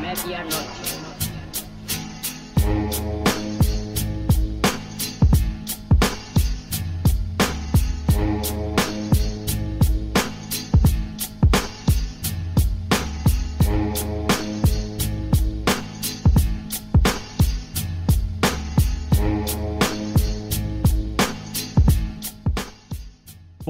Medianoche.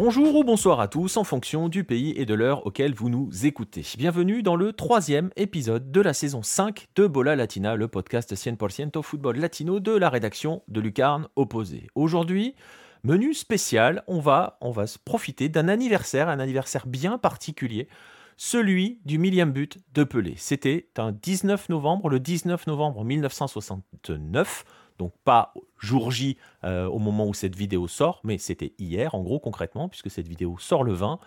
Bonjour ou bonsoir à tous en fonction du pays et de l'heure auquel vous nous écoutez. Bienvenue dans le troisième épisode de la saison 5 de Bola Latina, le podcast 100% football latino de la rédaction de Lucarne Opposé. Aujourd'hui, menu spécial, on va, on va profiter d'un anniversaire, un anniversaire bien particulier, celui du millième but de Pelé. C'était un 19 novembre, le 19 novembre 1969 donc pas jour J euh, au moment où cette vidéo sort, mais c'était hier en gros concrètement, puisque cette vidéo sort le 20.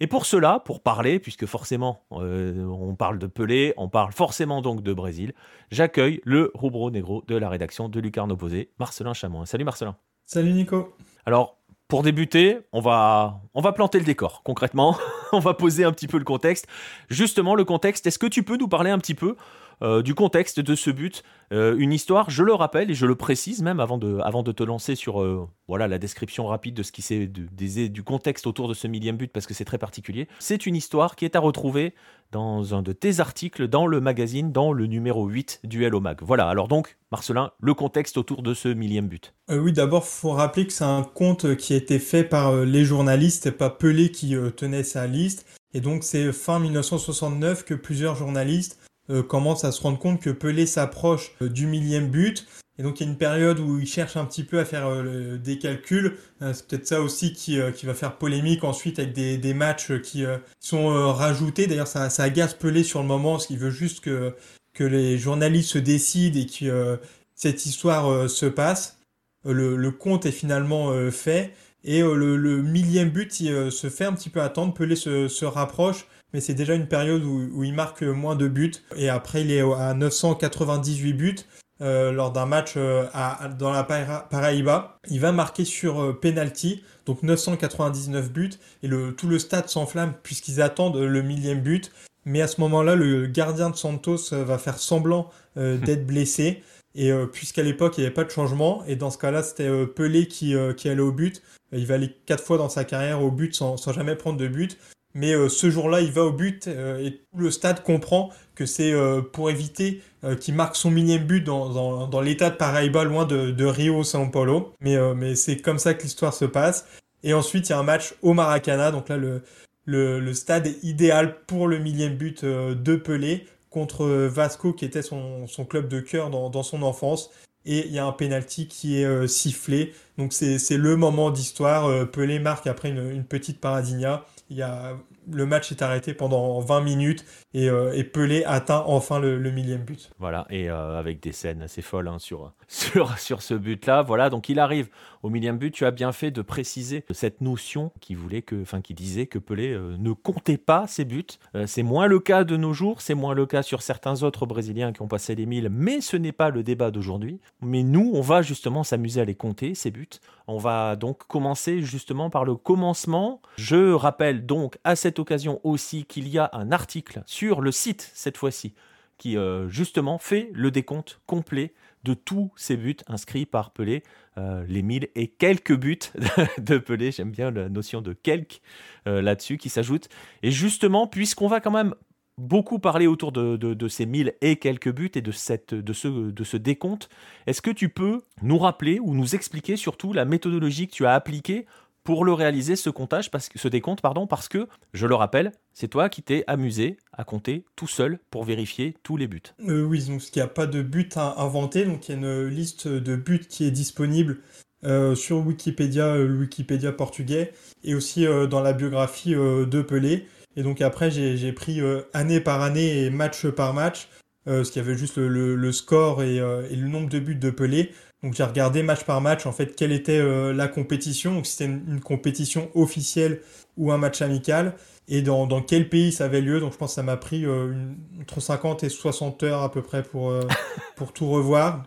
Et pour cela, pour parler, puisque forcément euh, on parle de Pelé, on parle forcément donc de Brésil, j'accueille le Rubro Negro de la rédaction de Lucarne Opposé, Marcelin Chamois. Salut Marcelin. Salut Nico. Alors, pour débuter, on va, on va planter le décor concrètement. on va poser un petit peu le contexte. Justement, le contexte, est-ce que tu peux nous parler un petit peu euh, du contexte de ce but. Euh, une histoire, je le rappelle et je le précise même avant de, avant de te lancer sur euh, voilà, la description rapide de ce qui s'est du, contexte autour de ce millième but parce que c'est très particulier. C'est une histoire qui est à retrouver dans un de tes articles dans le magazine, dans le numéro 8 du Hello Mag. Voilà, alors donc, Marcelin, le contexte autour de ce millième but. oui, d'abord, faut rappeler que c'est un compte qui a été fait par les journalistes, pas Pelé qui tenait sa liste. Et donc, c'est fin 1969 que plusieurs journalistes euh, commence à se rendre compte que Pelé s'approche euh, du millième but. Et donc il y a une période où il cherche un petit peu à faire euh, des calculs. c'est peut-être ça aussi qui, qui, va faire polémique ensuite avec des, des matchs qui sont rajoutés. D'ailleurs ça, ça, agace Pelé sur le moment parce qu'il veut juste que, que les journalistes se décident et que cette histoire se passe. Le, le, compte est finalement fait. Et le, le, millième but il, se fait un petit peu attendre. Pelé se, se rapproche mais c'est déjà une période où, il marque moins de buts. Et après, il est à 998 buts. Euh, lors d'un match euh, à, dans la Paraíba. Il va marquer sur euh, penalty, donc 999 buts, et le, tout le stade s'enflamme puisqu'ils attendent le millième but. Mais à ce moment-là, le gardien de Santos va faire semblant d'être blessé. Et puisqu'à l'époque, il n'y avait pas de changement, et dans ce cas-là, c'était Pelé qui, qui allait au but. Il va aller quatre fois dans sa carrière au but sans, sans jamais prendre de but mais euh, ce jour-là, il va au but euh, et tout le stade comprend que c'est euh, pour éviter qu'il marque son millième but dans, dans, l'état de Paraíba, loin de, de Rio São Paulo. Mais, mais c'est comme ça que l'histoire se passe. Et ensuite, il y a un match au Maracana. Donc là, le, le, le stade est idéal pour le millième but de Pelé contre Vasco, qui était son, son club de cœur dans, dans, son enfance. Et il y a un penalty qui est sifflé. Donc c'est le moment d'histoire. Pelé marque après une, petite paradinha. Il y a le match est arrêté pendant 20 minutes et, euh, Pelé atteint enfin le, millième but. Voilà, et euh, avec des scènes assez folles hein, sur, sur, sur ce but-là. Voilà, donc il arrive au millième but. Tu as bien fait de préciser cette notion qui, voulait que, enfin, qui disait que Pelé euh, ne comptait pas ses buts. c'est moins le cas de nos jours, c'est moins le cas sur certains autres Brésiliens qui ont passé les 1000, mais ce n'est pas le débat d'aujourd'hui. Mais nous, on va justement s'amuser à les compter, ces buts. On va donc commencer justement par le commencement. Je rappelle donc à cette occasion aussi qu'il y a un article sur le site cette fois-ci qui euh, justement fait le décompte complet de tous ces buts inscrits par Pelé, euh, les mille et quelques buts de Pelé, j'aime bien la notion de quelques euh, là-dessus qui s'ajoute. Et justement, puisqu'on va quand même beaucoup parler autour de, ces mille et quelques buts et de, cette, de, ce, de ce décompte, est-ce que tu peux nous rappeler ou nous expliquer surtout la méthodologie que tu as appliquée pour le réaliser, ce comptage, parce ce décompte, pardon, parce que, je le rappelle, c'est toi qui t'es amusé à compter tout seul pour vérifier tous les buts. Euh, oui, donc il n'y a pas de but à inventer, donc il y a une liste de buts qui est disponible euh, sur Wikipédia, euh, Wikipédia portugais, et aussi dans la biographie de Pelé. Et donc après, j'ai pris année par année et match par match, ce qui avait juste le, score et, et, le nombre de buts de Pelé. Donc j'ai regardé match par match en fait quelle était euh, la compétition, donc si c'était une, compétition officielle ou un match amical, et dans, dans, quel pays ça avait lieu. Donc je pense que ça m'a pris euh, entre 50 et 60 heures à peu près pour, euh, pour tout revoir.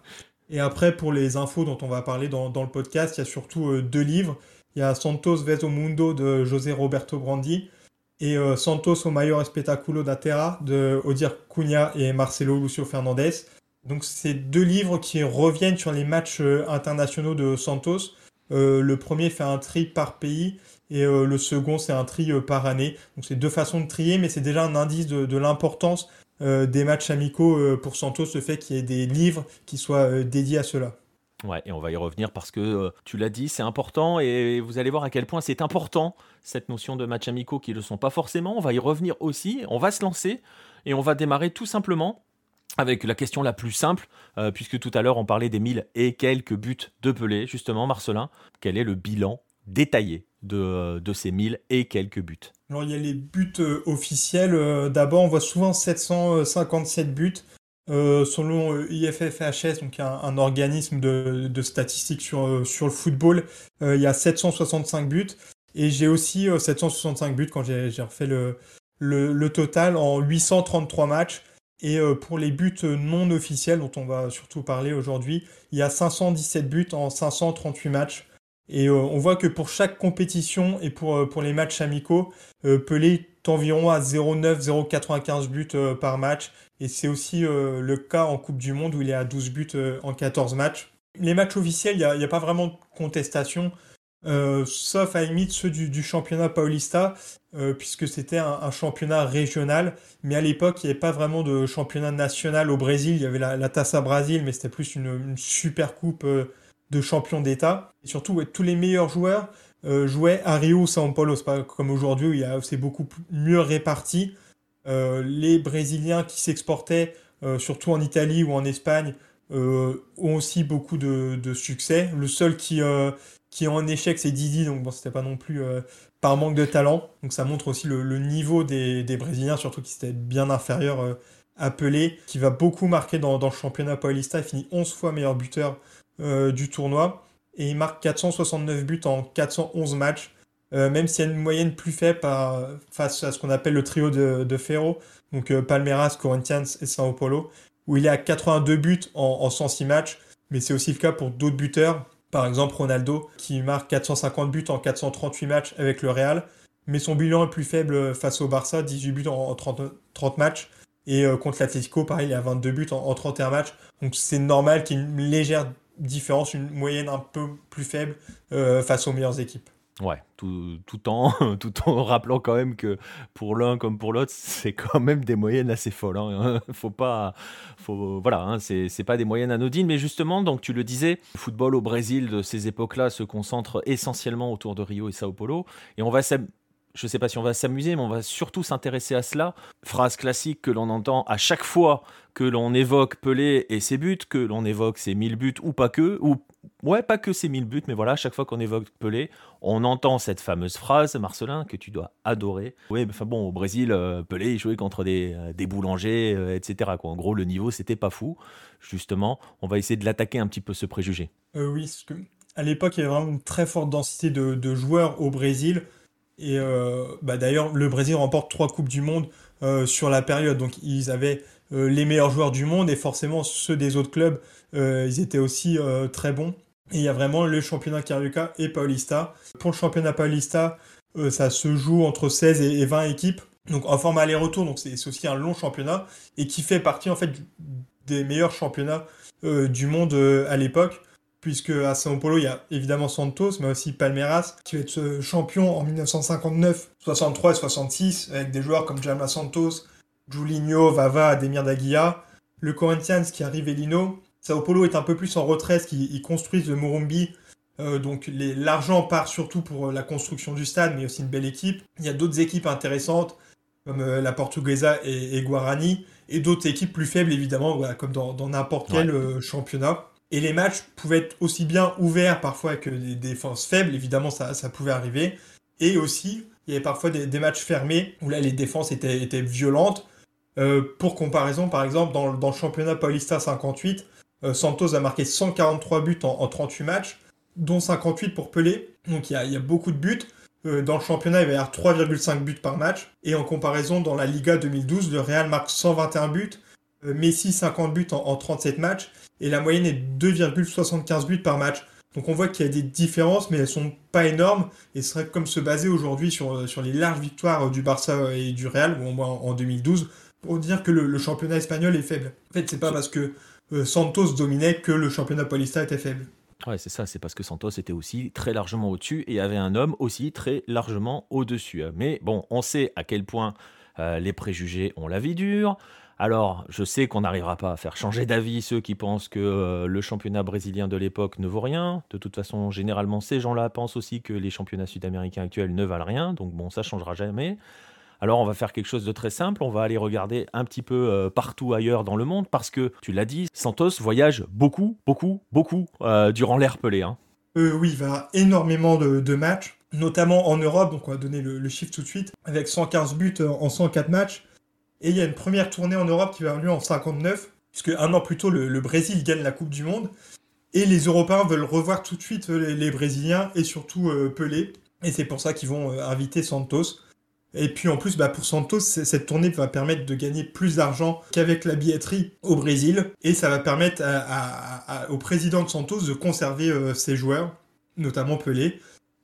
Et après pour les infos dont on va parler dans, dans le podcast, il y a surtout deux livres. Il y a Santos Ves Mundo de José Roberto Brandi et Santos au Mayor Espectaculo da Terra de Odir Cunha et Marcelo Lucio Fernandez. Donc c'est deux livres qui reviennent sur les matchs internationaux de Santos. le premier fait un tri par pays et le second c'est un tri par année. Donc c'est deux façons de trier, mais c'est déjà un indice de l'importance euh, des matchs amicaux euh, pour Santos, le fait qu'il y ait des livres qui soient euh, dédiés à cela. Ouais, et on va y revenir parce que tu l'as dit, c'est important et vous allez voir à quel point c'est important cette notion de matchs amicaux qui ne le sont pas forcément. On va y revenir aussi, on va se lancer et on va démarrer tout simplement avec la question la plus simple, puisque tout à l'heure on parlait des 1000 et quelques buts de Pelé, justement, Marcelin, quel est le bilan détaillé de, de ces 1000 et quelques buts? Alors, il y a les buts euh, officiels. Euh, d'abord, on voit souvent 757 buts. Euh, selon IFFHS, donc un, organisme de, statistiques sur, sur le football, il y a 765 buts. Et j'ai aussi 765 buts quand j'ai refait le, total en 833 matchs. Et pour les buts non officiels, dont on va surtout parler aujourd'hui, il y a 517 buts en 538 matchs. Et euh, on voit que pour chaque compétition et pour, euh, pour les matchs amicaux, euh, Pelé est environ à 0,9, 0,95 buts par match. Et c'est aussi le cas en Coupe du Monde où il est à 12 buts en 14 matchs. Les matchs officiels, il n'y a, pas vraiment de contestation. sauf à limite ceux du, championnat paulista, puisque c'était un, championnat régional. Mais à l'époque, il n'y avait pas vraiment de championnat national au Brésil. Il y avait la, la Taça Brasil, mais c'était plus une, super coupe de champions d'État. Et surtout, tous les meilleurs joueurs euh, jouaient à Rio São Paulo. C'est pas comme aujourd'hui où c'est beaucoup mieux réparti. Euh, les Brésiliens qui s'exportaient, euh, surtout en Italie ou en Espagne, ont aussi beaucoup de, succès. Le seul qui, qui est en échec, c'est Didi, donc bon, c'était pas non plus par manque de talent. Donc ça montre aussi le, niveau des, Brésiliens, surtout qui étaient bien inférieurs à Pelé, qui va beaucoup marquer dans, le championnat paulista. Il finit 11 fois meilleur buteur euh, du tournoi. Et il marque 469 buts en 411 matchs. Euh, même s'il y a une moyenne plus faible face à ce qu'on appelle le trio de, Ferro, donc euh, Palmeiras, Corinthians et Sao Paulo, où il est à 82 buts en, 106 matchs, mais c'est aussi le cas pour d'autres buteurs, par exemple Ronaldo, qui marque 450 buts en 438 matchs avec le Real, mais son bilan est plus faible face au Barça, 18 buts en, 30, 30, matchs, et contre l'Atlético, pareil, il a 22 buts en, en 31 matchs, donc c'est normal qu'il y ait une légère différence, une moyenne un peu plus faible euh, face aux meilleures équipes. Ouais, tout, tout, en, tout en rappelant quand même que pour l'un comme pour l'autre, c'est quand même des moyennes assez folles. Hein. Faut pas, faut, voilà, hein, c'est pas des moyennes anodines, mais justement, donc tu le disais, le football au Brésil de ces époques-là se concentre essentiellement autour de Rio et Sao Paulo, et on va je ne sais pas si on va s'amuser, mais on va surtout s'intéresser à cela. Phrase classique que l'on entend à chaque fois que l'on évoque Pelé et ses buts, que l'on évoque ses 1000 buts ou pas que, ou ouais, pas que ses 1000 buts, mais voilà, à chaque fois qu'on évoque Pelé, on entend cette fameuse phrase, Marcelin, que tu dois adorer. Oui, enfin bon, au Brésil, euh, Pelé, il jouait contre des, euh, des boulangers, euh, etc. Quoi. En gros, le niveau, c'était pas fou. Justement, on va essayer de l'attaquer un petit peu, ce préjugé. oui, parce que à l'époque, il y avait vraiment une très forte densité de, de joueurs au Brésil. Et euh, bah, d'ailleurs, le Brésil remporte trois Coupes du Monde euh, sur la période. Donc ils avaient euh, les meilleurs joueurs du monde et forcément ceux des autres clubs, ils étaient aussi très bons. Et il y a vraiment le championnat Carioca et Paulista. Pour le championnat Paulista, ça se joue entre 16 et 20 équipes. Donc en format aller-retour, donc c'est aussi un long championnat et qui fait partie en fait des meilleurs championnats du monde à l'époque puisque à São Paulo, il y a évidemment Santos, mais aussi Palmeiras, qui va être champion en 1959, 63 et 66, avec des joueurs comme Jamal Santos, Julinho, Vava, Ademir Daguia, le Corinthians qui arrive Lino. Sao Paulo est un peu plus en retrait, qui construisent le Morumbi, euh, donc l'argent part surtout pour euh, la construction du stade, mais aussi une belle équipe. Il y a d'autres équipes intéressantes, comme euh, la Portuguesa et, Guarani, et d'autres équipes plus faibles, évidemment, comme dans n'importe quel championnat. Et les matchs pouvaient être aussi bien ouverts parfois que des défenses faibles, évidemment ça, ça pouvait arriver. Et aussi, il y avait parfois des, matchs fermés où là les défenses étaient, étaient violentes. Euh, pour comparaison, par exemple, dans, le championnat Paulista 58, euh, Santos a marqué 143 buts en, 38 matchs, dont 58 pour Pelé. Donc il y a, a beaucoup de buts. Euh, dans le championnat, il va y avoir 3,5 buts par match. Et en comparaison, dans la Liga 2012, le Real marque 121 buts, Messi 50 buts en, en 37 matchs et la moyenne est 2,75 buts par match. Donc on voit qu'il y a des différences, mais elles sont pas énormes. Et ce serait comme se baser aujourd'hui sur, sur les larges victoires du Barça et du Real, au moins en 2012, pour dire que le, championnat espagnol est faible. En fait, c'est pas parce que euh, Santos dominait que le championnat paulista était faible. Ouais, c'est ça, c'est parce que Santos était aussi très largement au-dessus et avait un homme aussi très largement au-dessus. Mais bon, on sait à quel point euh, les préjugés ont la vie dure. Alors, je sais qu'on n'arrivera pas à faire changer d'avis ceux qui pensent que euh, le championnat brésilien de l'époque ne vaut rien. De toute façon, généralement, ces gens-là pensent aussi que les championnats sud-américains actuels ne valent rien. Donc bon, ça changera jamais. Alors on va faire quelque chose de très simple, on va aller regarder un petit peu euh, partout ailleurs dans le monde parce que, tu l'as dit, Santos voyage beaucoup, beaucoup, beaucoup euh, durant l'ère Pelé. Hein. Euh, oui, il va énormément de, matchs, notamment en Europe, donc on va donner le, chiffre tout de suite, avec 115 buts en 104 matchs. Et il y a une première tournée en Europe qui va avoir lieu en 59, puisque un an plus tôt, le, Brésil gagne la Coupe du Monde. Et les Européens veulent revoir tout de suite les, Brésiliens et surtout Pelé. Et c'est pour ça qu'ils vont inviter Santos. Et puis en plus, bah, pour Santos, cette tournée va permettre de gagner plus d'argent qu'avec la billetterie au Brésil. Et ça va permettre au président de Santos de conserver euh, ses joueurs, notamment Pelé.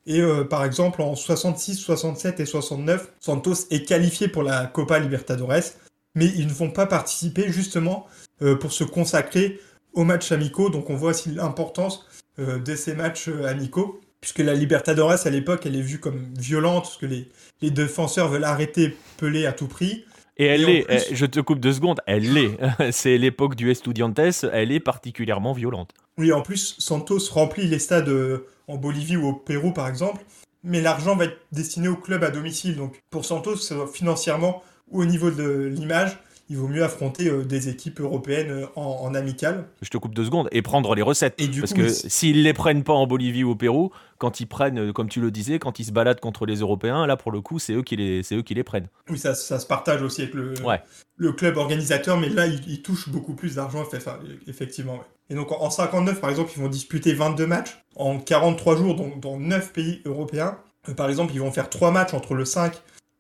Et euh, par exemple, en 66, 67 et 69, Santos est qualifié pour la Copa Libertadores, mais ils ne vont pas participer justement euh, pour se consacrer aux matchs amicaux. Donc on voit aussi l'importance de ces matchs amicaux puisque la Libertadores à l'époque elle est vue comme violente, parce que les, les défenseurs veulent arrêter Pelé à tout prix. Et elle l'est, eh, je te coupe deux secondes, elle l'est. C'est l'époque du Estudiantes, elle est particulièrement violente. Oui, en plus, Santos remplit les stades euh, en Bolivie ou au Pérou par exemple, mais l'argent va être destiné au club à domicile. Donc pour Santos, financièrement ou au niveau de l'image, il vaut mieux affronter euh, des équipes européennes euh, en, amical. Je te coupe deux secondes et prendre les recettes. Et parce que s'ils les prennent pas en Bolivie ou au Pérou, quand ils prennent, euh, comme tu le disais, quand ils se baladent contre les Européens, là pour le coup, c'est eux qui les, c'est eux qui les prennent. Oui, ça, ça, se partage aussi avec le, le club organisateur, mais là, ils, touchent beaucoup plus d'argent, effectivement. Et donc en 59, par exemple, ils vont disputer 22 matchs en 43 jours, donc dans 9 pays européens. Par exemple, ils vont faire 3 matchs entre le 5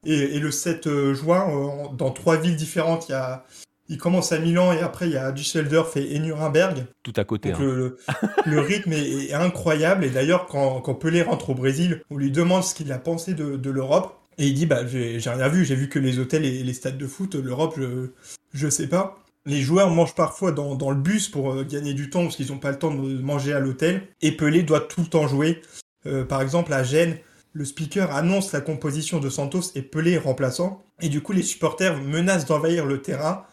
et, le 7 euh, juin, euh, dans trois villes différentes, il y a, il commence à Milan et après il y a Düsseldorf et, Nuremberg. Tout à côté. Hein. Le, rythme est, incroyable. Et d'ailleurs, quand, quand, Pelé rentre au Brésil, on lui demande ce qu'il a pensé de, l'Europe. Et il dit bah, J'ai rien vu, j'ai vu que les hôtels et les stades de foot. L'Europe, je, je sais pas. Les joueurs mangent parfois dans, le bus pour euh, gagner du temps parce qu'ils n'ont pas le temps de manger à l'hôtel. Et Pelé doit tout le temps jouer. par exemple, à Gênes, le speaker annonce la composition de Santos et Pelé remplaçant, et du coup les supporters menacent d'envahir le terrain.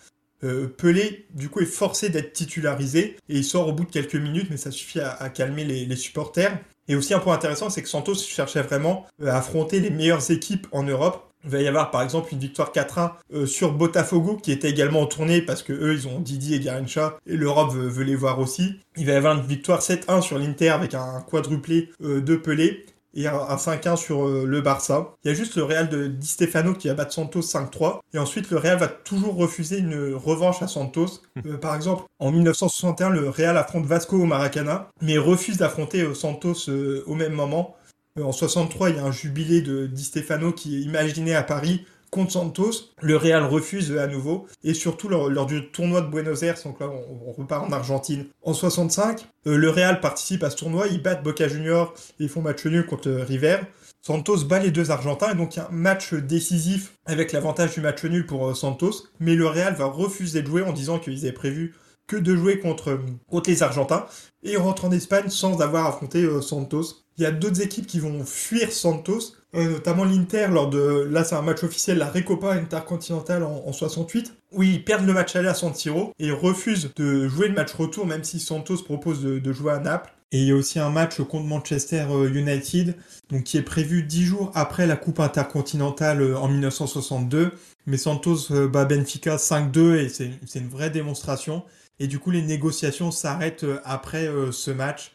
Euh, Pelé, du coup, est forcé d'être titularisé, et il sort au bout de quelques minutes, mais ça suffit à, calmer les, supporters. Et aussi un point intéressant, c'est que Santos cherchait vraiment euh, à affronter les meilleures équipes en Europe. Il va y avoir par exemple une victoire 4-1 euh, sur Botafogo qui était également en tournée parce que eux ils ont Didi et Garincha et l'Europe veut, les voir aussi. Il va y avoir une victoire 7-1 sur l'Inter avec un quadruplé de Pelé et un, 5-1 sur euh, le Barça. Il y a juste le Real de Di Stefano qui va battre Santos 5-3. Et ensuite, le Real va toujours refuser une revanche à Santos. Euh, par exemple, en 1961, le Real affronte Vasco au Maracana, mais refuse d'affronter euh, Santos au même moment. En 63, il y a un jubilé de Di Stefano qui est imaginé à Paris contre Santos. Le Real refuse à nouveau. Et surtout lors, du tournoi de Buenos Aires, donc là on, repart en Argentine. En 65, euh, le Real participe à ce tournoi, ils battent Boca Junior et font match nul contre River. Santos bat les deux Argentins et donc il y a un match décisif avec l'avantage du match nul pour euh, Santos. Mais le Real va refuser de jouer en disant qu'ils avaient prévu que de jouer contre, contre les Argentins et rentre en Espagne sans avoir affronté euh, Santos. Il y a d'autres équipes qui vont fuir Santos euh, notamment l'Inter lors de, là c'est un match officiel, la Recopa Intercontinentale en, 68, où ils perdent le match aller à San Siro et refusent de jouer le match retour même si Santos propose de, jouer à Naples. Et il y a aussi un match contre Manchester euh, United, donc qui est prévu dix jours après la Coupe intercontinentale en 1962. Mais Santos bat Benfica 5-2 et c'est une vraie démonstration. Et du coup, les négociations s'arrêtent après ce match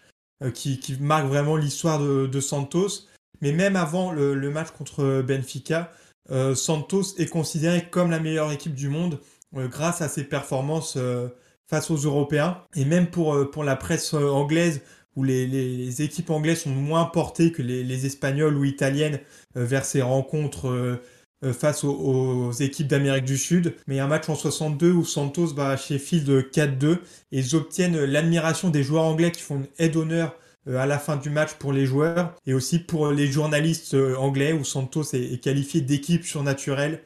qui, marque vraiment l'histoire de Santos. Mais même avant le, match contre Benfica, euh, Santos est considéré comme la meilleure équipe du monde euh, grâce à ses performances euh, face aux Européens. Et même pour, pour la presse anglaise, où les, équipes anglaises sont moins portées que les, espagnoles ou italiennes vers ces rencontres face aux, équipes d'Amérique du Sud. Mais un match en 62 où Santos bat Sheffield 4-2 et ils obtiennent l'admiration des joueurs anglais qui font une aide d'honneur à la fin du match pour les joueurs et aussi pour les journalistes anglais où Santos est, qualifié d'équipe surnaturelle.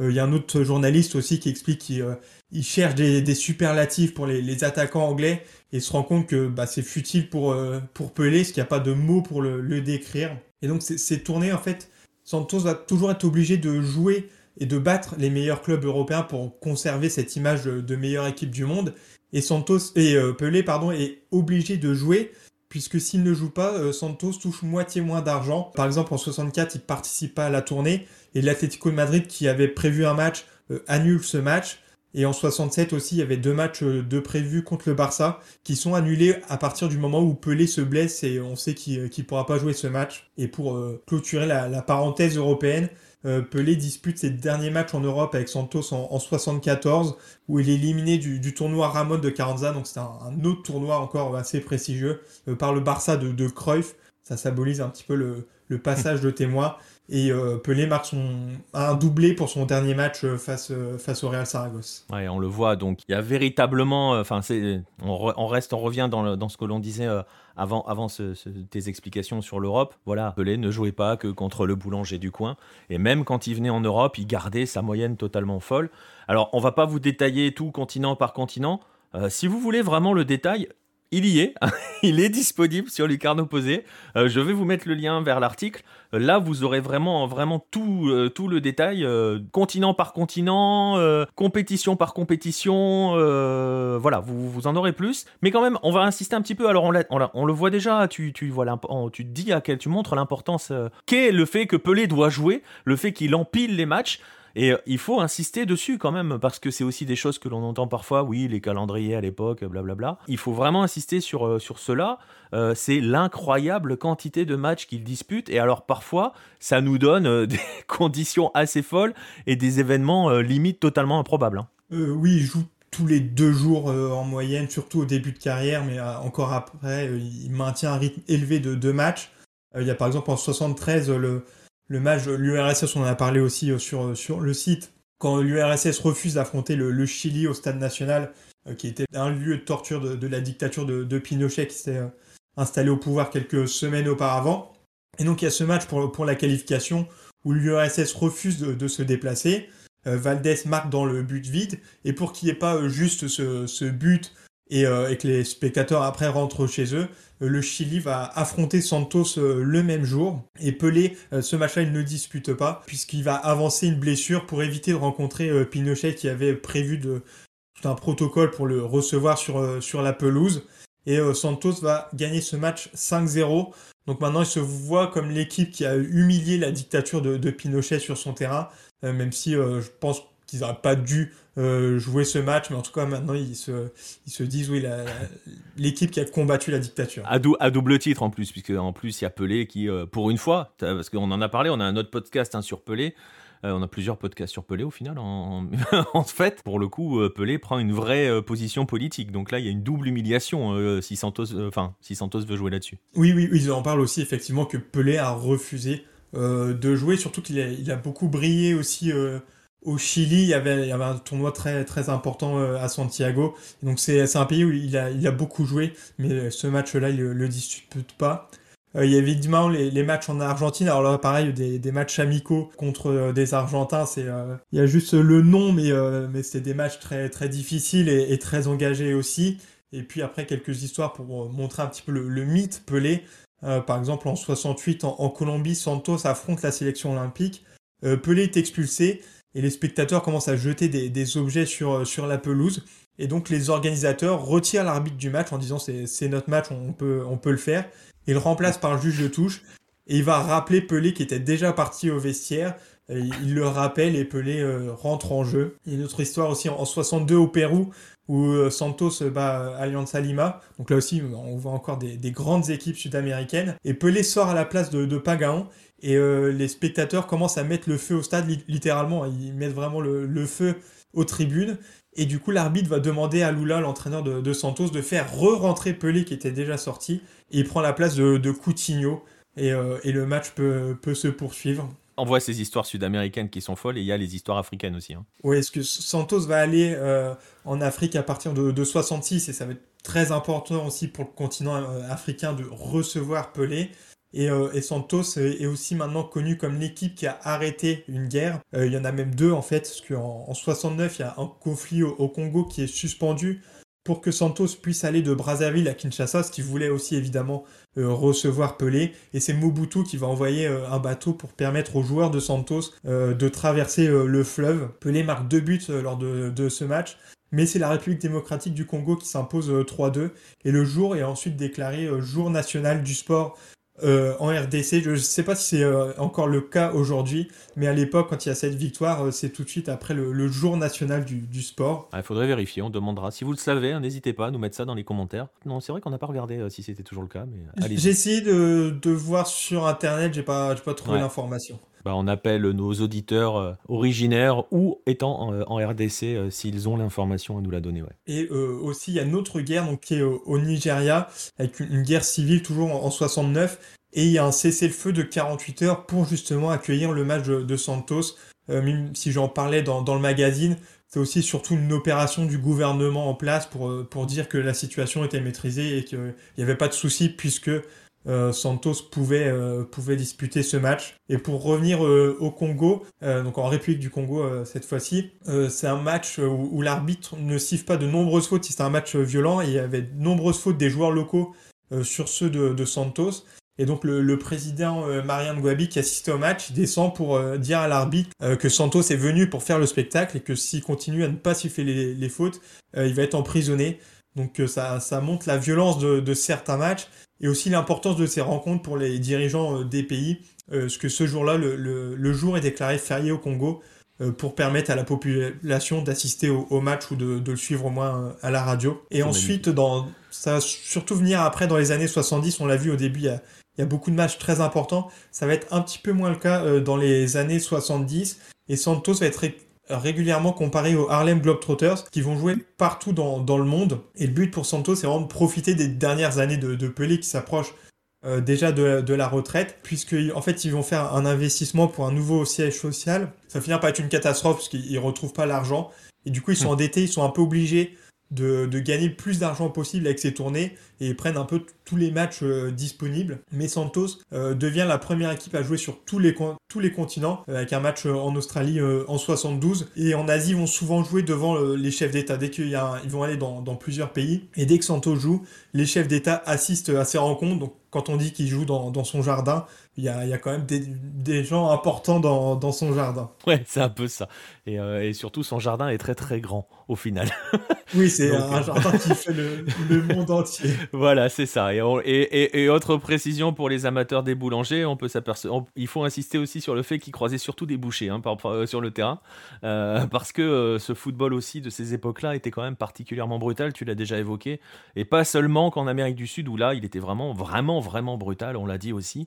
Il y a un autre journaliste aussi qui explique qu'il cherche des, superlatifs pour les, attaquants anglais et se rend compte que bah, c'est futile pour, pour Pelé, parce qu'il n'y a pas de mots pour le, le décrire. Et donc c'est tourné en fait, Santos va toujours être obligé de jouer et de battre les meilleurs clubs européens pour conserver cette image de meilleure équipe du monde. Et Santos et euh, Pelé est obligé de jouer puisque s'il ne joue pas, euh, Santos touche moitié moins d'argent. Par exemple, en 64, il participe pas à la tournée et l'Atlético de Madrid qui avait prévu un match euh, annule ce match. Et en 67 aussi, il y avait deux matchs de prévus contre le Barça qui sont annulés à partir du moment où Pelé se blesse et on sait qu'il ne pourra pas jouer ce match. Et pour clôturer la, parenthèse européenne, euh, Pelé dispute ses derniers matchs en Europe avec Santos en, 1974, où il est éliminé du, tournoi Ramon de Carranza, donc c'est un, autre tournoi encore assez prestigieux, euh, par le Barça de, de Cruyff. Ça symbolise un petit peu le, passage de témoin. Et euh, Pelé marque son, un doublé pour son dernier match face, face au Real Saragosse. Ouais, on le voit, donc il y a véritablement, enfin, on, reste, on revient dans, ce que l'on disait avant, avant tes explications sur l'Europe, voilà, Pelé ne jouait pas que contre le boulanger du coin. Et même quand il venait en Europe, il gardait sa moyenne totalement folle. Alors, on va pas vous détailler tout continent par continent. Euh, si vous voulez vraiment le détail, il y est, il est disponible sur Lucarno Posé. Euh, je vais vous mettre le lien vers l'article. Euh, là, vous aurez vraiment, vraiment tout, euh, tout le détail, continent par continent, compétition par compétition. voilà, vous, en aurez plus. Mais quand même, on va insister un petit peu. Alors, on, on, le voit déjà. Tu, tu, vois tu dis à quel, tu montres l'importance qu'est le fait que Pelé doit jouer, le fait qu'il empile les matchs. Et euh, il faut insister dessus quand même, parce que c'est aussi des choses que l'on entend parfois, oui, les calendriers à l'époque, blablabla. Il faut vraiment insister sur, euh, sur cela. Euh, c'est l'incroyable quantité de matchs qu'il dispute. Et alors parfois, ça nous donne des conditions assez folles et des événements limite totalement improbables. Hein. oui, il joue tous les deux jours en moyenne, surtout au début de carrière, mais encore après, il maintient un rythme élevé de deux matchs. il y a par exemple en 73 le, le match, l'URSS, on en a parlé aussi euh, sur, euh, sur le site, quand l'URSS refuse d'affronter le, Chili au stade national, euh, qui était un lieu de torture de, la dictature de, Pinochet qui s'est installé au pouvoir quelques semaines auparavant. Et donc il y a ce match pour, pour la qualification où l'URSS refuse de, se déplacer. Valdés marque dans le but vide. Et pour qu'il n'y ait pas juste ce, ce but euh, et, que les spectateurs après rentrent chez eux. Euh, le Chili va affronter Santos euh, le même jour et Pelé, ce match-là, il ne dispute pas puisqu'il va avancer une blessure pour éviter de rencontrer Pinochet qui avait prévu tout un protocole pour le recevoir sur, sur la pelouse. Et Santos va gagner ce match 5-0. Donc maintenant, il se voit comme l'équipe qui a humilié la dictature de, de Pinochet sur son terrain, même si je pense qu'ils n'auraient pas dû euh, jouer ce match, mais en tout cas maintenant ils se, ils se disent oui, l'équipe qui a combattu la dictature. À, à, double titre en plus, puisque en plus il y a Pelé qui, euh, pour une fois, parce qu'on en a parlé, on a un autre podcast hein, sur Pelé. Euh, on a plusieurs podcasts sur Pelé au final. En, en fait, pour le coup, Pelé prend une vraie position politique. Donc là, il y a une double humiliation si, Santos, enfin, si Santos veut jouer là-dessus. Oui, oui, ils en parlent aussi effectivement que Pelé a refusé de jouer, surtout qu'il a, il a, beaucoup brillé aussi au Chili, il y, avait, un tournoi très, très important euh, à Santiago. Donc c'est un pays où il a, il a beaucoup joué, mais ce match-là, il ne le dispute pas. Euh, il y a évidemment les, matchs en Argentine. Alors là, pareil, des, des matchs amicaux contre euh, des Argentins. Il y a juste le nom, mais, mais c'est des matchs très, très difficiles et, très engagés aussi. Et puis après, quelques histoires pour montrer un petit peu le, mythe Pelé. par exemple, en 68, en, en, Colombie, Santos affronte la sélection olympique. Pelé est expulsé et les spectateurs commencent à jeter des, objets sur, euh, sur la pelouse. Et donc les organisateurs retirent l'arbitre du match en disant c'est notre match, on peut, on peut le faire. Il le remplace par le juge de touche. Et il va rappeler Pelé qui était déjà parti au vestiaire. il le rappelle et Pelé euh, rentre en jeu. Il y a une autre histoire aussi en, 62 au Pérou où euh, Santos bat Alianza Lima. Donc là aussi, on voit encore des, grandes équipes sud-américaines. Et Pelé sort à la place de, de Pagaon et euh, les spectateurs commencent à mettre le feu au stade, littéralement. Ils mettent vraiment le, feu aux tribunes. Et du coup, l'arbitre va demander à Lula, l'entraîneur de, Santos, de faire re-rentrer Pelé qui était déjà sorti. Et il prend la place de, Coutinho. Euh, et, le match peut, se poursuivre. On voit ces histoires sud-américaines qui sont folles et il y a les histoires africaines aussi. Hein. Oui, est-ce que Santos va aller euh, en Afrique à partir de, de 66 et ça va être très important aussi pour le continent africain de recevoir Pelé. Et, Santos est aussi maintenant connu comme l'équipe qui a arrêté une guerre. il y en a même deux en fait, parce qu'en en 69, il y a un conflit au Congo qui est suspendu pour que Santos puisse aller de Brazzaville à Kinshasa, ce qui voulait aussi évidemment euh, recevoir Pelé. Et c'est Mobutu qui va envoyer euh, un bateau pour permettre aux joueurs de Santos euh, de traverser le fleuve. Pelé marque deux buts lors de, ce match. Mais c'est la République démocratique du Congo qui s'impose 3-2 et le jour est ensuite déclaré jour national du sport euh, en RDC. Je ne sais pas si c'est euh, encore le cas aujourd'hui, mais à l'époque, quand il y a cette victoire, euh, c'est tout de suite après le, jour national du, sport. Ah, il faudrait vérifier, on demandera. Si vous le savez, hein, n'hésitez pas à nous mettre ça dans les commentaires. Non, c'est vrai qu'on n'a pas regardé si c'était toujours le cas, mais J'ai essayé de, de, voir sur Internet, j'ai pas, pas trouvé l'information. Bah, on appelle nos auditeurs originaires ou étant en, RDC s'ils ont l'information à nous la donner. Et aussi, il y a une autre guerre donc, qui est au, Nigeria, avec une, guerre civile toujours en, en 69. Et il y a un cessez-le-feu de 48 heures pour justement accueillir le match de, Santos. Euh, même si j'en parlais dans, le magazine, c'est aussi surtout une opération du gouvernement en place pour, euh, pour dire que la situation était maîtrisée et qu'il n'y avait pas de souci puisque euh, Santos pouvait, pouvait disputer ce match. Et pour revenir au Congo, donc en République du Congo cette fois-ci, c'est un match où, l'arbitre ne siffle pas de nombreuses fautes. C'est un match violent il y avait de nombreuses fautes des joueurs locaux sur ceux de, Santos. Et donc le, président euh, Marianne Gwabi qui assistait au match descend pour euh, dire à l'arbitre euh, que Santos est venu pour faire le spectacle et que s'il continue à ne pas siffler les, fautes, il va être emprisonné. Donc ça, montre la violence de certains matchs et aussi l'importance de ces rencontres pour les dirigeants des pays. parce que ce jour-là, le, le, jour est déclaré férié au Congo pour permettre à la population d'assister au, au, match ou de, de, le suivre au moins à la radio. Et ensuite, dans, ça va surtout venir après dans les années 70, on l'a vu au début, il y a, il y a beaucoup de matchs très importants. Ça va être un petit peu moins le cas euh, dans les années 70. Et Santos va être régulièrement comparé aux Harlem Globetrotters qui vont jouer partout dans, le monde. Et le but pour Santos, c'est vraiment de profiter des dernières années de, de Pelé qui s'approche euh, déjà de, la retraite, puisque en fait ils vont faire un investissement pour un nouveau siège social. Ça finira par être une catastrophe parce qu'ils ne retrouvent pas l'argent. Et du coup, ils sont hmm. endettés, ils sont un peu obligés de, gagner le plus d'argent possible avec ses tournées et prennent un peu tous les matchs euh, disponibles. Mais Santos euh, devient la première équipe à jouer sur tous les, continents, euh, avec un match en Australie en 72. Et en Asie, ils vont souvent jouer devant les chefs d'État. Dès qu'ils vont aller dans, plusieurs pays. Et dès que Santos joue, les chefs d'État assistent à ces rencontres. Donc quand on dit qu'il joue dans, son jardin, il y a, y a, quand même des, des gens importants dans, dans, son jardin. Ouais, c'est un peu ça. Et, et, surtout, son jardin est très très grand au final. oui, c'est un jardin qui fait le, le monde entier. Voilà, c'est ça. Et, autre précision pour les amateurs des boulangers, on peut s'apercevoir, il faut insister aussi sur le fait qu'ils croisaient surtout des bouchers hein, euh, sur le terrain, euh, parce que euh, ce football aussi de ces époques-là était quand même particulièrement brutal. Tu l'as déjà évoqué, et pas seulement qu'en Amérique du Sud où là, il était vraiment, vraiment, vraiment brutal. On l'a dit aussi.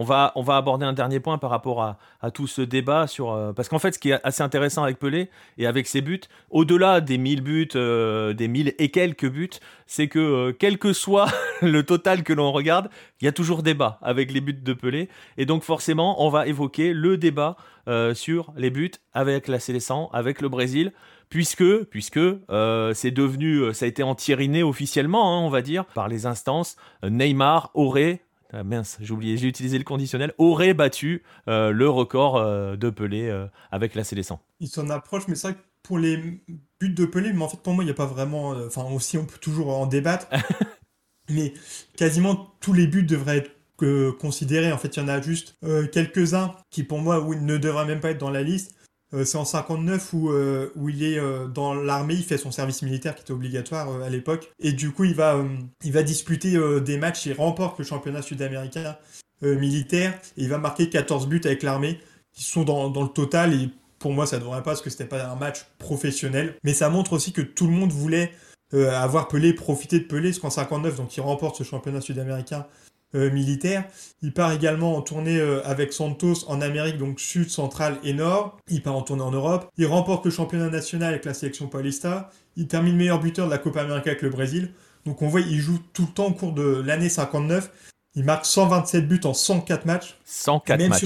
On va, aborder un dernier point par rapport à, tout ce débat sur. Euh, parce qu'en fait, ce qui est assez intéressant avec Pelé et avec ses buts, au-delà des 1000 buts, euh, des 1000 et quelques buts, c'est que euh, quel que soit le total que l'on regarde, il y a toujours débat avec les buts de Pelé. Et donc, forcément, on va évoquer le débat sur les buts avec la Célestin, avec le Brésil puisque, puisque c'est devenu, ça a été entériné officiellement, hein, on va dire, par les instances. Neymar aurait ah, mince, j'ai oublié, j'ai utilisé le conditionnel, aurait battu euh, le record euh, de Pelé euh, avec la Célestin. Il s'en approche, mais c'est vrai que pour les buts de Pelé, mais en fait pour moi il n'y a pas vraiment, enfin aussi on peut toujours en débattre, mais quasiment tous les buts devraient être considérés. En fait il y en a juste quelques-uns qui pour moi ne devraient même pas être dans la liste. Euh, c'est en 59 où, euh, où il est euh, dans l'armée, il fait son service militaire qui était obligatoire à l'époque. Et du coup, il va, il va disputer des matchs, il remporte le championnat sud-américain militaire et il va marquer 14 buts avec l'armée qui sont dans, dans, le total. Et pour moi, ça ne devrait pas parce que c'était pas un match professionnel. Mais ça montre aussi que tout le monde voulait avoir Pelé, profiter de Pelé, parce qu'en 59, donc il remporte ce championnat sud-américain euh, militaire. Il part également en tournée euh, avec Santos en Amérique, donc sud, centrale et nord. Il part en tournée en Europe. Il remporte le championnat national avec la sélection Paulista. Il termine meilleur buteur de la Copa América avec le Brésil. Donc on voit, il joue tout le temps au cours de l'année 59. Il marque 127 buts en 104 matchs. 104 matchs.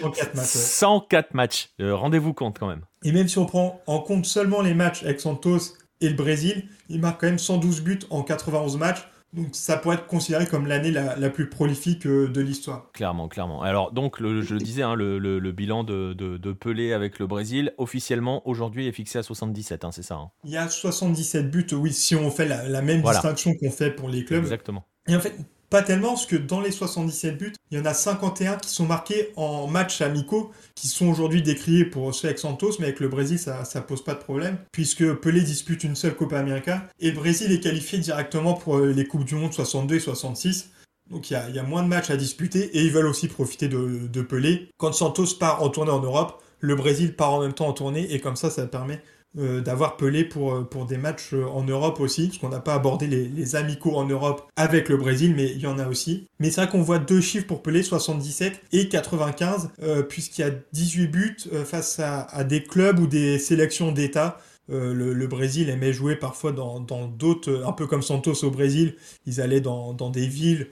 104 matchs. 104 matchs. Euh, rendez-vous compte quand même. Et même si on prend en compte seulement les matchs avec Santos et le Brésil, il marque quand même 112 buts en 91 matchs. Donc ça pourrait être considéré comme l'année la, plus prolifique euh, de l'histoire. Clairement, clairement. Alors donc, je le disais, hein, le, bilan de, Pelé avec le Brésil, officiellement, aujourd'hui, est fixé à 77, hein, c'est ça hein. Il y a 77 buts, oui, si on fait la, même distinction qu'on fait pour les clubs. Exactement. Et en fait, pas tellement, parce que dans les 77 buts, il y en a 51 qui sont marqués en matchs amicaux, qui sont aujourd'hui décriés pour ceux avec Santos, mais avec le Brésil, ça, ça pose pas de problème, puisque Pelé dispute une seule Copa América, et Brésil est qualifié directement pour euh, les Coupes du Monde 62 et 66. Donc il y, a, moins de matchs à disputer, et ils veulent aussi profiter de Pelé. Quand Santos part en tournée en Europe, le Brésil part en même temps en tournée, et comme ça, ça permet euh, d'avoir Pelé pour, euh, pour des matchs euh, en Europe aussi, parce qu'on n'a pas abordé les, amicaux en Europe avec le Brésil, mais il y en a aussi. Mais c'est vrai qu'on voit deux chiffres pour Pelé, 77 et 95, puisqu'il y a 18 buts face à, des clubs ou des sélections d'État. le, Brésil aimait jouer parfois dans d'autres, un peu comme Santos au Brésil, ils allaient dans, dans des villes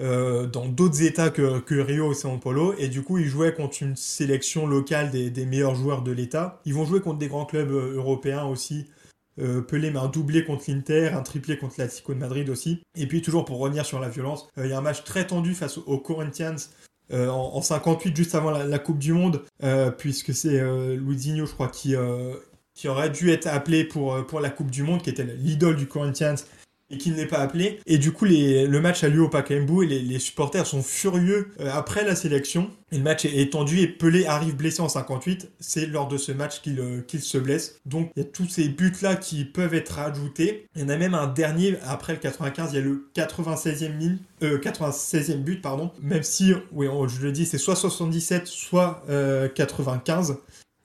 euh, dans d'autres états que, Rio et São Paulo, et du coup ils jouaient contre une sélection locale des, meilleurs joueurs de l'état. Ils vont jouer contre des grands clubs euh, européens aussi. Euh, Pelé un doublé contre l'Inter, un triplé contre l'Atlético de Madrid aussi. Et puis toujours pour revenir sur la violence, il y a un match très tendu face aux Corinthians en, 58 juste avant la, Coupe du Monde, puisque c'est Luizinho je crois qui qui aurait dû être appelé pour, pour la Coupe du Monde, qui était l'idole du Corinthians, et qu'il n'est pas appelé. Et du coup, le match a lieu au Pacaembu et les, supporters sont furieux euh, après la sélection. Et le match est, tendu et Pelé arrive blessé en 58. C'est lors de ce match euh, qu'il se blesse. Donc il y a tous ces buts-là qui peuvent être ajoutés. Il y en a même un dernier après le 95, il y a le 96e, euh, 96e but, pardon. Même si, oui, je le dis, c'est soit 77, soit 95.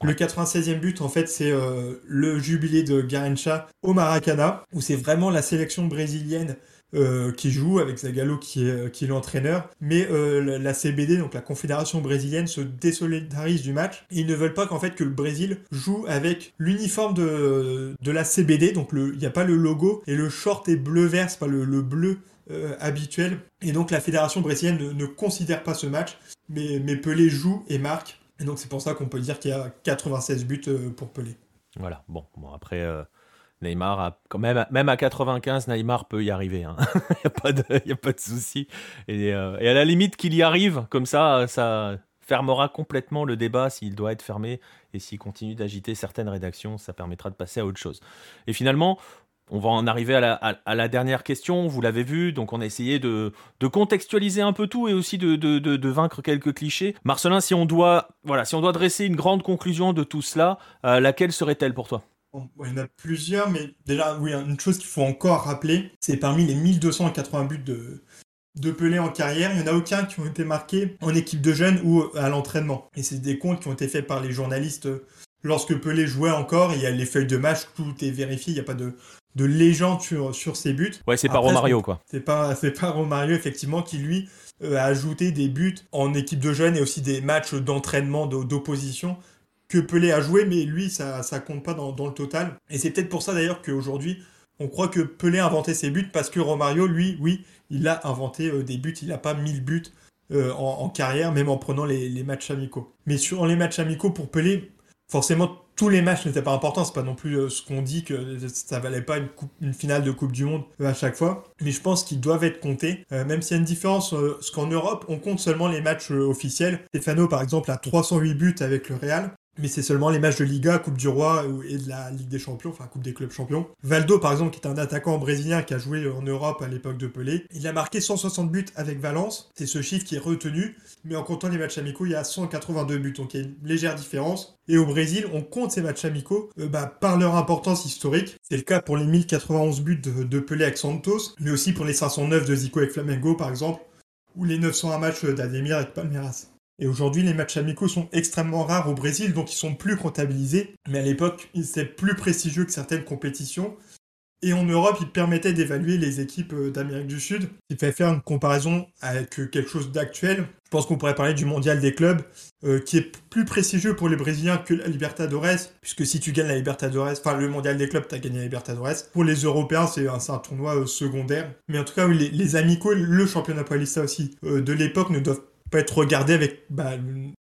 Le 96e but, en fait, c'est euh, le jubilé de Garincha au Maracana, où c'est vraiment la sélection brésilienne euh, qui joue avec Zagallo qui est, euh, l'entraîneur. Mais la CBD, donc la Confédération brésilienne, se désolidarise du match. ils ne veulent pas qu'en fait que le Brésil joue avec l'uniforme de, la CBD. Donc il n'y a pas le logo et le short est bleu-vert, c'est pas le, bleu habituel. Et donc la fédération brésilienne ne, ne, considère pas ce match, mais, mais Pelé joue et marque. Et donc c'est pour ça qu'on peut dire qu'il y a 96 buts euh, pour Pelé. Voilà, bon, bon après, euh, Neymar, même à 95, Neymar peut y arriver. Il hein. n'y a, pas de souci. Euh, et, à la limite qu'il y arrive, comme ça, ça fermera complètement le débat s'il doit être fermé. Et s'il continue d'agiter certaines rédactions, ça permettra de passer à autre chose. Et finalement, on va en arriver à la, dernière question, vous l'avez vu, donc on a essayé de, contextualiser un peu tout et aussi de, vaincre quelques clichés. Marcelin, si on doit, voilà, si on doit dresser une grande conclusion de tout cela, euh, laquelle serait-elle pour toi? Il y en a plusieurs, mais déjà, oui, une chose qu'il faut encore rappeler, c'est parmi les 1280 buts de, de Pelé en carrière, il n'y en a aucun qui ont été marqués en équipe de jeunes ou à l'entraînement. Et c'est des comptes qui ont été faits par les journalistes lorsque Pelé jouait encore, il y a les feuilles de match, tout est vérifié, il n'y a pas de, de légende sur, sur ses buts. Ouais, c'est pas Romario, quoi. C'est pas, c'est pas Romario, effectivement, qui lui euh, a ajouté des buts en équipe de jeunes et aussi des matchs d'entraînement d'opposition que Pelé a joué, mais lui, ça, ça compte pas dans, dans le total. Et c'est peut-être pour ça d'ailleurs qu'aujourd'hui, on croit que Pelé a inventé ses buts parce que Romario, lui, oui, il a inventé euh, des buts, il n'a pas 1000 buts euh, en, en, carrière, même en prenant les, les matchs amicaux. Mais sur les matchs amicaux pour Pelé, forcément tous les matchs n'étaient pas importants, c'est pas non plus euh, ce qu'on dit que ça valait pas une, finale de Coupe du Monde euh, à chaque fois, mais je pense qu'ils doivent être comptés, euh, même s'il y a une différence, parce qu'en Europe, on compte seulement les matchs officiels. Stefano, par exemple, a 308 buts avec le Real, mais c'est seulement les matchs de Liga, Coupe du Roi et de la Ligue des Champions, enfin Coupe des clubs champions. Valdo, par exemple, qui est un attaquant brésilien qui a joué en Europe à l'époque de Pelé, il a marqué 160 buts avec Valence. C'est ce chiffre qui est retenu, mais en comptant les matchs amicaux, il y a 182 buts, donc il y a une légère différence. Et au Brésil, on compte ces matchs amicaux euh, bah, par leur importance historique. C'est le cas pour les 1091 buts de, Pelé avec Santos, mais aussi pour les 509 de Zico avec Flamengo, par exemple, ou les 901 matchs d'Ademir avec Palmeiras. Et aujourd'hui, les matchs amicaux sont extrêmement rares au Brésil, donc ils sont plus comptabilisés. Mais à l'époque, c'est plus prestigieux que certaines compétitions. Et en Europe, ils permettaient d'évaluer les équipes euh, d'Amérique du Sud. Il fallait faire une comparaison avec euh, quelque chose d'actuel. Je pense qu'on pourrait parler du mondial des clubs, euh, qui est plus prestigieux pour les Brésiliens que la Libertadores, puisque si tu gagnes la Libertadores, enfin le mondial des clubs, tu as gagné la Libertadores. Pour les Européens, c'est un, tournoi secondaire. Mais en tout cas, les, les amicaux, le championnat paulista aussi, de l'époque ne doivent pas être regardé avec bah,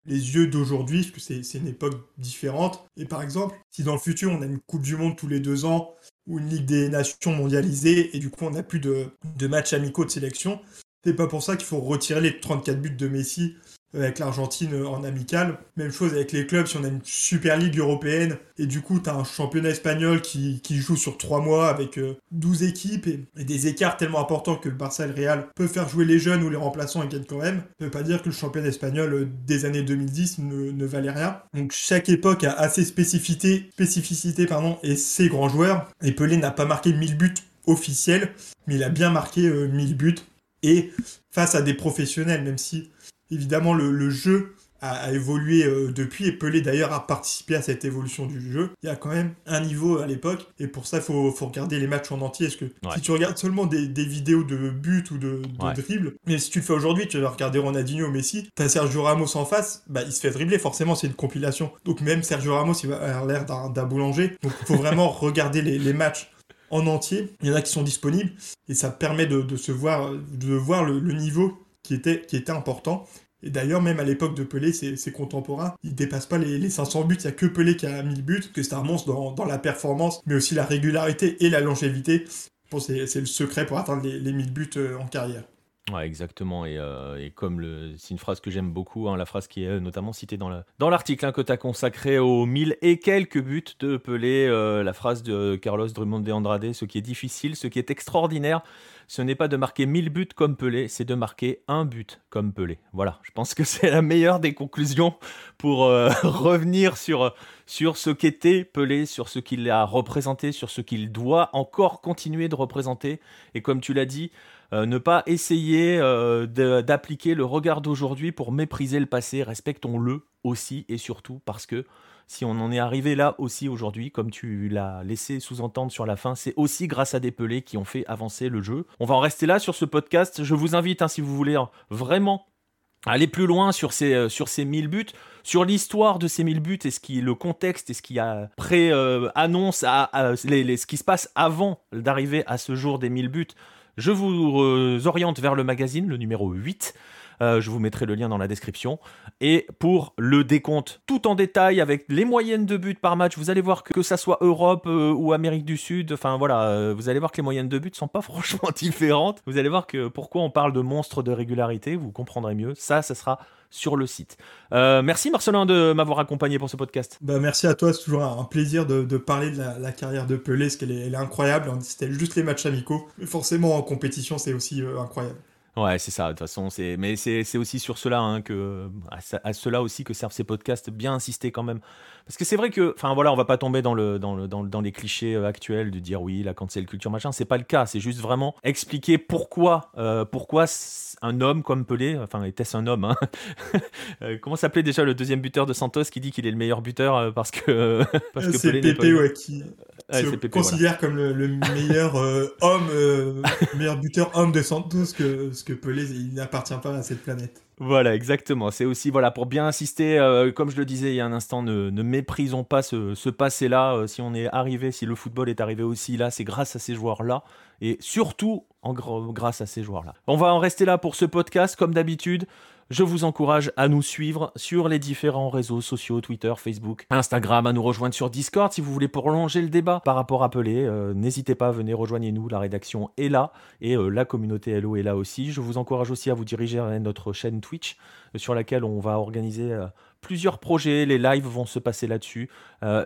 les yeux d'aujourd'hui, parce que c'est une époque différente. Et par exemple, si dans le futur on a une Coupe du Monde tous les deux ans, ou une Ligue des Nations mondialisée, et du coup on n'a plus de, de matchs amicaux de sélection. C'est pas pour ça qu'il faut retirer les 34 buts de Messi avec l'Argentine en amical. Même chose avec les clubs, si on a une Super Ligue européenne et du coup tu as un championnat espagnol qui, joue sur 3 mois avec 12 euh, équipes et, des écarts tellement importants que le Barça et le Real peuvent faire jouer les jeunes ou les remplaçants et gagnent quand même, ça veut pas dire que le championnat espagnol euh, des années 2010 ne, valait rien. Donc chaque époque a, ses spécificités, pardon, et ses grands joueurs. Et Pelé n'a pas marqué 1000 buts officiels, mais il a bien marqué 1000 euh, buts. Et face à des professionnels, même si évidemment, le, jeu a, évolué euh, depuis et Pelé d'ailleurs a participé à cette évolution du jeu. Il y a quand même un niveau à l'époque et pour ça il faut, regarder les matchs en entier. Parce que si tu regardes seulement des, vidéos de buts ou de, dribbles, mais si tu le fais aujourd'hui, tu vas regarder Ronaldinho Messi, t'as Sergio Ramos en face, bah il se fait dribbler, forcément c'est une compilation. Donc même Sergio Ramos il va avoir l'air d'un boulanger. Donc il faut vraiment regarder les, matchs en entier. Il y en a qui sont disponibles et ça permet de, se voir, de voir le niveau qui était, qui était important. Et d'ailleurs, même à l'époque de Pelé, ses, contemporains, ils dépassent pas les, 500 buts. Il n'y a que Pelé qui a 1000 buts, que c'est un monstre dans, dans, la performance, mais aussi la régularité et la longévité. c'est le secret pour atteindre les, les 1000 buts euh, en carrière. Ouais, exactement. Euh, et, comme le, c'est une phrase que j'aime beaucoup, hein, la phrase qui est euh, notamment citée dans, dans l'article hein, que tu as consacré aux 1000 et quelques buts de Pelé, la phrase de Carlos Drummond de Andrade, ce qui est difficile, ce qui est extraordinaire, ce n'est pas de marquer 1000 buts comme Pelé, c'est de marquer un but comme Pelé. Voilà, je pense que c'est la meilleure des conclusions pour euh, revenir sur, sur ce qu'était Pelé, sur ce qu'il a représenté, sur ce qu'il doit encore continuer de représenter. Et comme tu l'as dit, euh, ne pas essayer euh, d'appliquer le regard d'aujourd'hui pour mépriser le passé, respectons-le aussi et surtout parce que si on en est arrivé là aussi aujourd'hui, comme tu l'as laissé sous-entendre sur la fin, c'est aussi grâce à des pelés qui ont fait avancer le jeu. On va en rester là sur ce podcast. Je vous invite, hein, si vous voulez hein, vraiment aller plus loin sur ces, euh, sur ces 1000 buts, sur l'histoire de ces 1000 buts et ce qui, le contexte et ce qui a pré-annonce à, ce qui se passe avant d'arriver à ce jour des 1000 buts. Je vous euh, oriente vers le magazine, le numéro 8. Euh, je vous mettrai le lien dans la description. Et pour le décompte tout en détail avec les moyennes de buts par match, vous allez voir que, que ça soit Europe euh, ou Amérique du Sud, enfin voilà, vous allez voir que les moyennes de buts sont pas franchement différentes. Vous allez voir que pourquoi on parle de monstres de régularité, vous comprendrez mieux. Ça, ça sera sur le site. merci Marcelin de m'avoir accompagné pour ce podcast. Bah, merci à toi, c'est toujours un plaisir de, parler de la, carrière de Pelé, parce qu'elle est, est, incroyable. C'était juste les matchs amicaux, mais forcément en compétition c'est aussi incroyable. Ouais, c'est ça. De toute façon, c'est mais c'est aussi sur cela hein, que à, cela aussi que servent ces podcasts. Bien insister quand même, parce que c'est vrai que, enfin voilà, on va pas tomber dans le dans le dans, dans les clichés euh, actuels de dire oui la cancel culture machin. C'est pas le cas. C'est juste vraiment expliquer pourquoi euh, pourquoi un homme comme Pelé, enfin était-ce un homme hein euh, Comment s'appelait déjà le deuxième buteur de Santos qui dit qu'il est le meilleur buteur parce que parce que Pelé Pépé, ouais, se considère comme le, meilleur homme, meilleur buteur homme de Santos que que Pelé, il n'appartient pas à cette planète. Voilà, exactement. C'est aussi voilà pour bien insister, euh, comme je le disais il y a un instant, ne, méprisons pas ce, passé-là. Euh, si on est arrivé, si le football est arrivé aussi là, c'est grâce à ces joueurs-là et surtout en grâce à ces joueurs-là. On va en rester là pour ce podcast, comme d'habitude. Je vous encourage à nous suivre sur les différents réseaux sociaux, Twitter, Facebook, Instagram, à nous rejoindre sur Discord si vous voulez prolonger le débat par rapport à Pelé. Euh, n'hésitez pas, venez rejoignez-nous, la rédaction est là et euh, la communauté Hello est là aussi. Je vous encourage aussi à vous diriger vers notre chaîne Twitch euh, sur laquelle on va organiser plusieurs projets, les lives vont se passer là-dessus,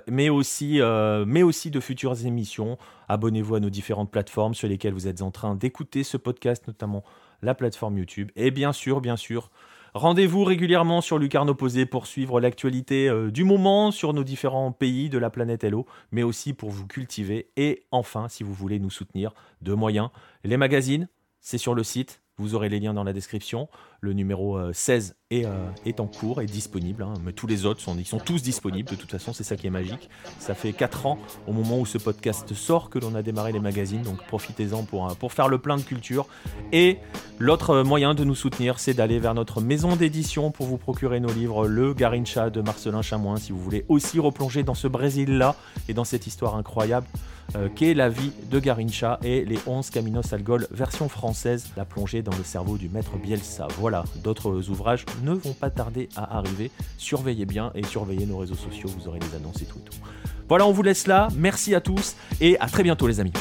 mais, aussi, mais aussi de futures émissions. Abonnez-vous à nos différentes plateformes sur lesquelles vous êtes en train d'écouter ce podcast, notamment la plateforme YouTube. Et bien sûr, bien sûr, Rendez-vous régulièrement sur Lucarne Opposé pour suivre l'actualité euh, du moment sur nos différents pays de la planète Hello, mais aussi pour vous cultiver. Et enfin, si vous voulez nous soutenir, deux moyens. Les magazines, c'est sur le site vous aurez les liens dans la description. Le numéro 16 euh, est, euh, est en cours, est disponible. Hein. mais tous les autres sont, ils sont tous disponibles. De toute façon, c'est ça qui est magique. Ça fait 4 ans au moment où ce podcast sort que l'on a démarré les magazines. Donc profitez-en pour, euh, pour faire le plein de culture. Et l'autre moyen de nous soutenir, c'est d'aller vers notre maison d'édition pour vous procurer nos livres. Le Garincha de Marcelin Chamoin, si vous voulez aussi replonger dans ce Brésil-là et dans cette histoire incroyable. qu'est la vie de Garincha et les 11 Caminos al Gol version française, la plongée dans le cerveau du maître Bielsa. Voilà, d'autres ouvrages ne vont pas tarder à arriver. Surveillez bien et surveillez nos réseaux sociaux, vous aurez les annonces et tout et tout. Voilà, on vous laisse là. Merci à tous et à très bientôt les amis.